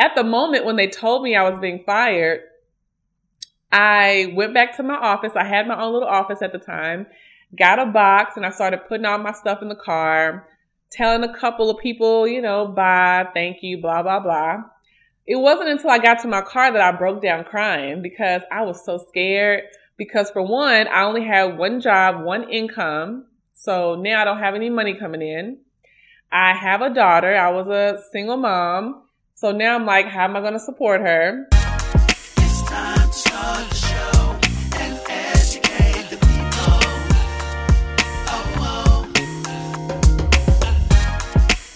at the moment when they told me I was being fired, I went back to my office. I had my own little office at the time, got a box, and I started putting all my stuff in the car, telling a couple of people, you know, bye, thank you, blah, blah, blah. It wasn't until I got to my car that I broke down crying because I was so scared. Because for one, I only had one job, one income. So now I don't have any money coming in. I have a daughter. I was a single mom. So now I'm like, how am I going to support her? It's time to start the show and educate the people.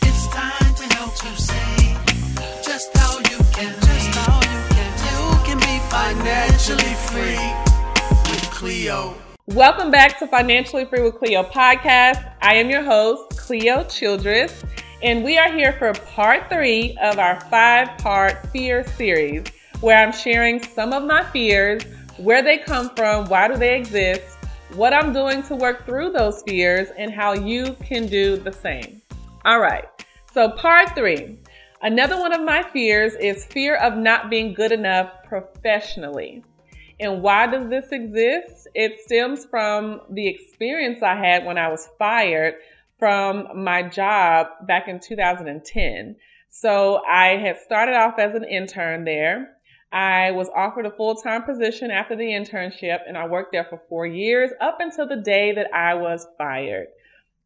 It's time to help you see just how you can just how you can you can be financially free with Cleo. Welcome back to Financially Free with Cleo podcast. I am your host, Cleo Childress, and we are here for part three of our five part fear series, where I'm sharing some of my fears, where they come from, why do they exist, what I'm doing to work through those fears, and how you can do the same. All right, so part three. Another one of my fears is fear of not being good enough professionally. And why does this exist? It stems from the experience I had when I was fired from my job back in 2010. So I had started off as an intern there. I was offered a full time position after the internship, and I worked there for four years up until the day that I was fired.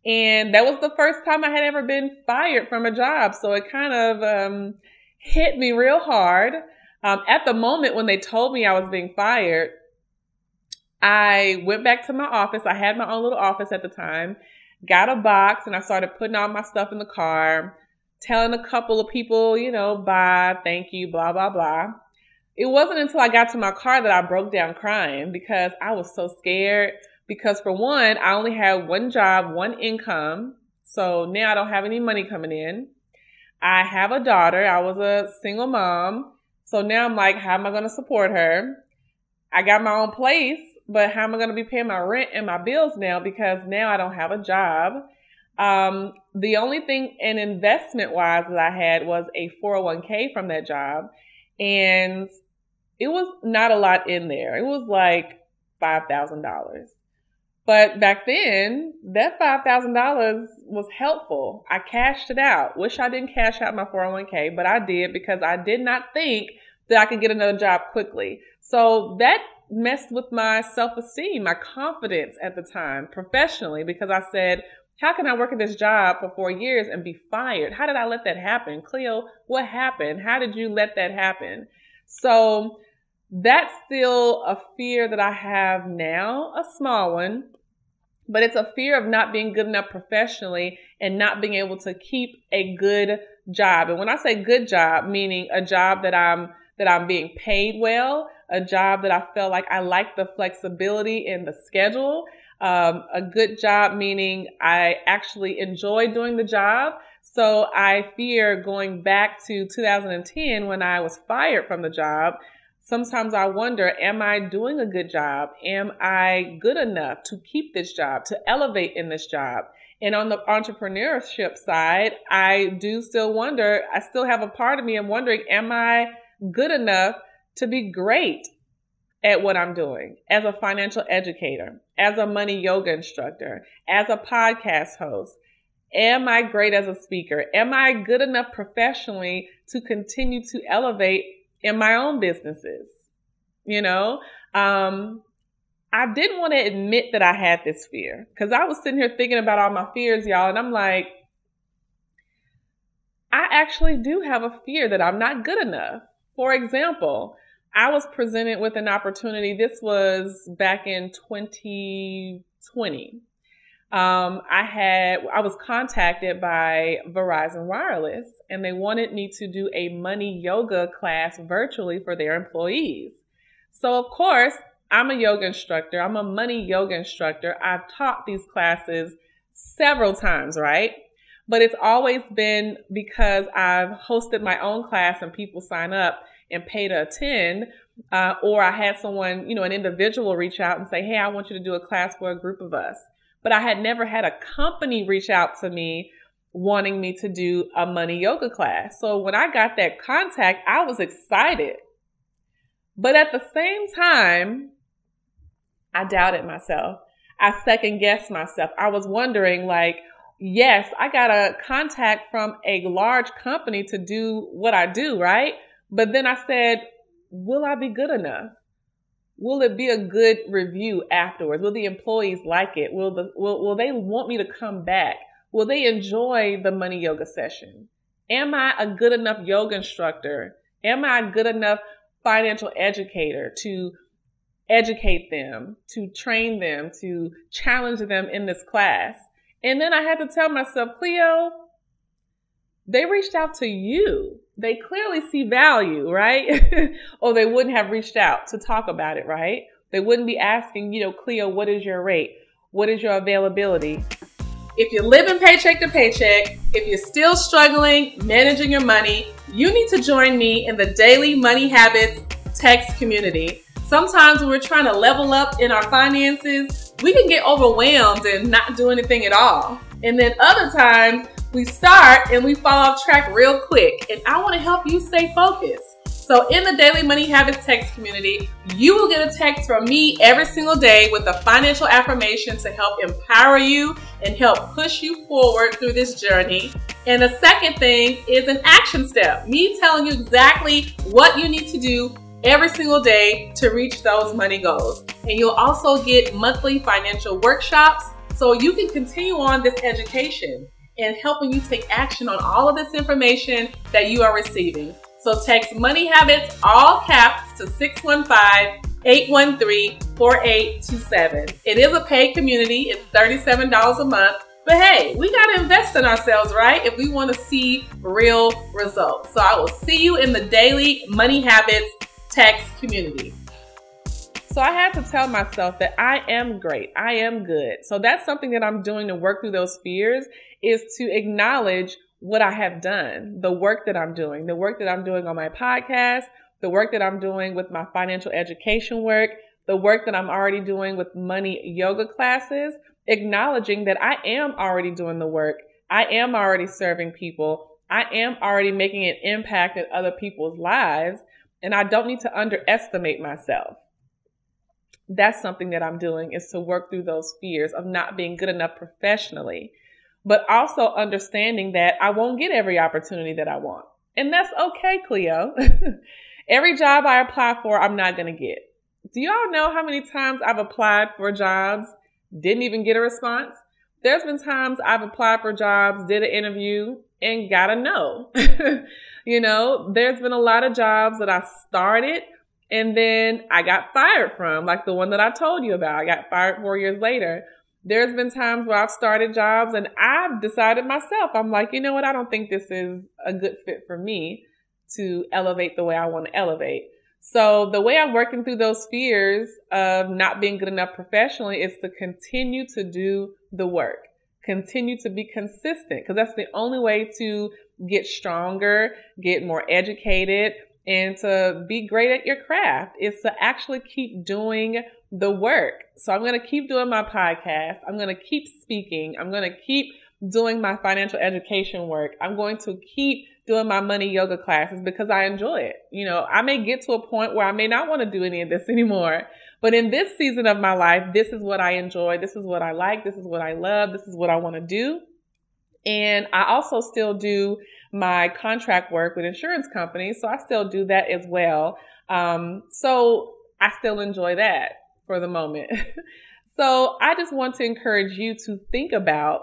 And that was the first time I had ever been fired from a job. So it kind of um, hit me real hard. Um, at the moment when they told me I was being fired, I went back to my office. I had my own little office at the time, got a box, and I started putting all my stuff in the car, telling a couple of people, you know, bye, thank you, blah, blah, blah. It wasn't until I got to my car that I broke down crying because I was so scared. Because for one, I only had one job, one income. So now I don't have any money coming in. I have a daughter. I was a single mom. So now I'm like, how am I going to support her? I got my own place, but how am I going to be paying my rent and my bills now because now I don't have a job? Um, the only thing in investment wise that I had was a 401k from that job. And it was not a lot in there. It was like $5,000. But back then, that $5,000 was helpful. I cashed it out. Wish I didn't cash out my 401k, but I did because I did not think that I could get another job quickly. So that messed with my self esteem, my confidence at the time professionally because I said, how can I work at this job for four years and be fired? How did I let that happen? Cleo, what happened? How did you let that happen? So that's still a fear that I have now, a small one, but it's a fear of not being good enough professionally and not being able to keep a good job. And when I say good job, meaning a job that I'm that I'm being paid well, a job that I felt like I like the flexibility in the schedule, um, a good job meaning I actually enjoy doing the job. So I fear going back to 2010 when I was fired from the job sometimes I wonder, am I doing a good job? Am I good enough to keep this job, to elevate in this job? And on the entrepreneurship side, I do still wonder, I still have a part of me, I'm wondering, am I good enough to be great at what I'm doing as a financial educator, as a money yoga instructor, as a podcast host? Am I great as a speaker? Am I good enough professionally to continue to elevate in my own businesses. You know, um, I didn't want to admit that I had this fear because I was sitting here thinking about all my fears, y'all, and I'm like, I actually do have a fear that I'm not good enough. For example, I was presented with an opportunity. This was back in 2020. Um, I had I was contacted by Verizon Wireless and they wanted me to do a money yoga class virtually for their employees. So, of course, I'm a yoga instructor, I'm a money yoga instructor. I've taught these classes several times, right? But it's always been because I've hosted my own class and people sign up and pay to attend. Uh, or I had someone, you know, an individual reach out and say, Hey, I want you to do a class for a group of us. But I had never had a company reach out to me wanting me to do a money yoga class. So when I got that contact, I was excited. But at the same time, I doubted myself. I second guessed myself. I was wondering, like, yes, I got a contact from a large company to do what I do, right? But then I said, will I be good enough? Will it be a good review afterwards? Will the employees like it? Will the will, will they want me to come back? Will they enjoy the money yoga session? Am I a good enough yoga instructor? Am I a good enough financial educator to educate them, to train them, to challenge them in this class? And then I had to tell myself, Cleo, they reached out to you. They clearly see value, right? or they wouldn't have reached out to talk about it, right? They wouldn't be asking, you know, Cleo, what is your rate? What is your availability? If you're living paycheck to paycheck, if you're still struggling managing your money, you need to join me in the Daily Money Habits text community. Sometimes when we're trying to level up in our finances, we can get overwhelmed and not do anything at all. And then other times we start and we fall off track real quick. And I want to help you stay focused. So, in the Daily Money Habits text community, you will get a text from me every single day with a financial affirmation to help empower you and help push you forward through this journey. And the second thing is an action step me telling you exactly what you need to do every single day to reach those money goals. And you'll also get monthly financial workshops so you can continue on this education and helping you take action on all of this information that you are receiving. So text Money Habits, all caps, to 615 813 4827. It is a paid community, it's $37 a month. But hey, we got to invest in ourselves, right? If we want to see real results. So I will see you in the daily Money Habits text community. So I had to tell myself that I am great. I am good. So that's something that I'm doing to work through those fears is to acknowledge what I have done, the work that I'm doing, the work that I'm doing on my podcast, the work that I'm doing with my financial education work, the work that I'm already doing with money yoga classes, acknowledging that I am already doing the work. I am already serving people. I am already making an impact in other people's lives and I don't need to underestimate myself. That's something that I'm doing is to work through those fears of not being good enough professionally, but also understanding that I won't get every opportunity that I want. And that's okay, Cleo. every job I apply for, I'm not going to get. Do y'all know how many times I've applied for jobs, didn't even get a response? There's been times I've applied for jobs, did an interview, and got a no. you know, there's been a lot of jobs that I started and then I got fired from, like the one that I told you about. I got fired four years later. There's been times where I've started jobs and I've decided myself, I'm like, you know what? I don't think this is a good fit for me to elevate the way I want to elevate. So the way I'm working through those fears of not being good enough professionally is to continue to do the work continue to be consistent because that's the only way to get stronger, get more educated, and to be great at your craft is to actually keep doing the work. So I'm going to keep doing my podcast. I'm going to keep speaking. I'm going to keep doing my financial education work. I'm going to keep doing my money yoga classes because I enjoy it. You know, I may get to a point where I may not want to do any of this anymore, but in this season of my life, this is what I enjoy. This is what I like. This is what I love. This is what I want to do. And I also still do my contract work with insurance companies. So I still do that as well. Um, so I still enjoy that for the moment. so I just want to encourage you to think about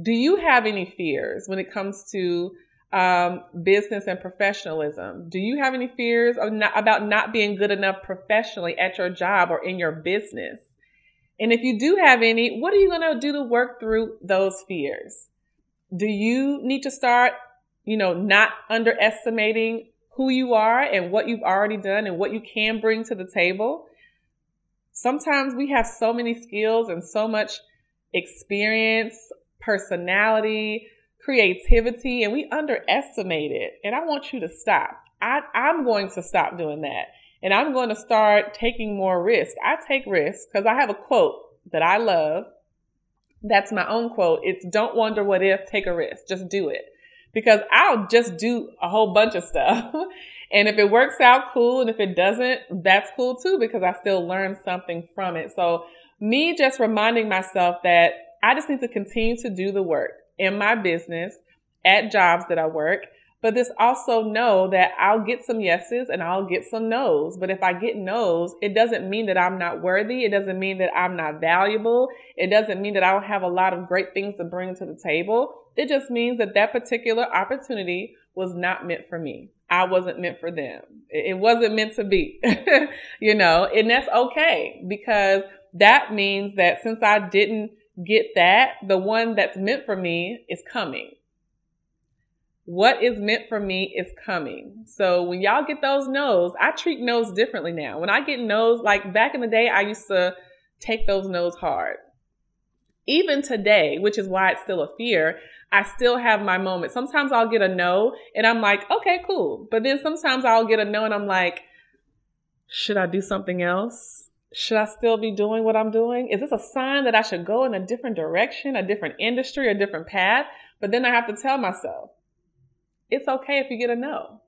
do you have any fears when it comes to um, business and professionalism. Do you have any fears not, about not being good enough professionally at your job or in your business? And if you do have any, what are you going to do to work through those fears? Do you need to start, you know, not underestimating who you are and what you've already done and what you can bring to the table? Sometimes we have so many skills and so much experience, personality, creativity and we underestimate it. And I want you to stop. I, I'm going to stop doing that. And I'm going to start taking more risk. I take risks because I have a quote that I love That's my own quote. It's don't wonder what if, take a risk. Just do it. Because I'll just do a whole bunch of stuff. and if it works out, cool. And if it doesn't, that's cool too, because I still learn something from it. So me just reminding myself that I just need to continue to do the work in my business, at jobs that I work, but this also know that I'll get some yeses and I'll get some no's. But if I get no's, it doesn't mean that I'm not worthy. It doesn't mean that I'm not valuable. It doesn't mean that I don't have a lot of great things to bring to the table. It just means that that particular opportunity was not meant for me. I wasn't meant for them. It wasn't meant to be, you know, and that's okay because that means that since I didn't get that, the one that's meant for me is coming what is meant for me is coming. So when y'all get those no's, I treat no's differently now. When I get no's, like back in the day, I used to take those no's hard. Even today, which is why it's still a fear, I still have my moments. Sometimes I'll get a no and I'm like, okay, cool. But then sometimes I'll get a no and I'm like, should I do something else? Should I still be doing what I'm doing? Is this a sign that I should go in a different direction, a different industry, a different path? But then I have to tell myself, it's okay if you get a no.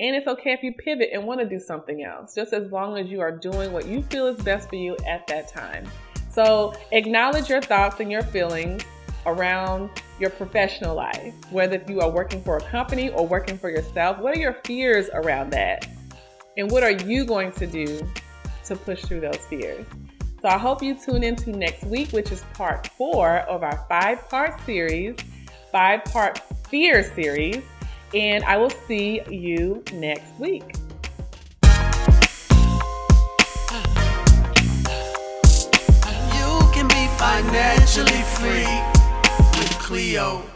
And it's okay if you pivot and want to do something else, just as long as you are doing what you feel is best for you at that time. So acknowledge your thoughts and your feelings around your professional life, whether you are working for a company or working for yourself. What are your fears around that? And what are you going to do to push through those fears? So I hope you tune into next week, which is part four of our five part series, five part fear series and I will see you next week. You can be financially free with Cleo.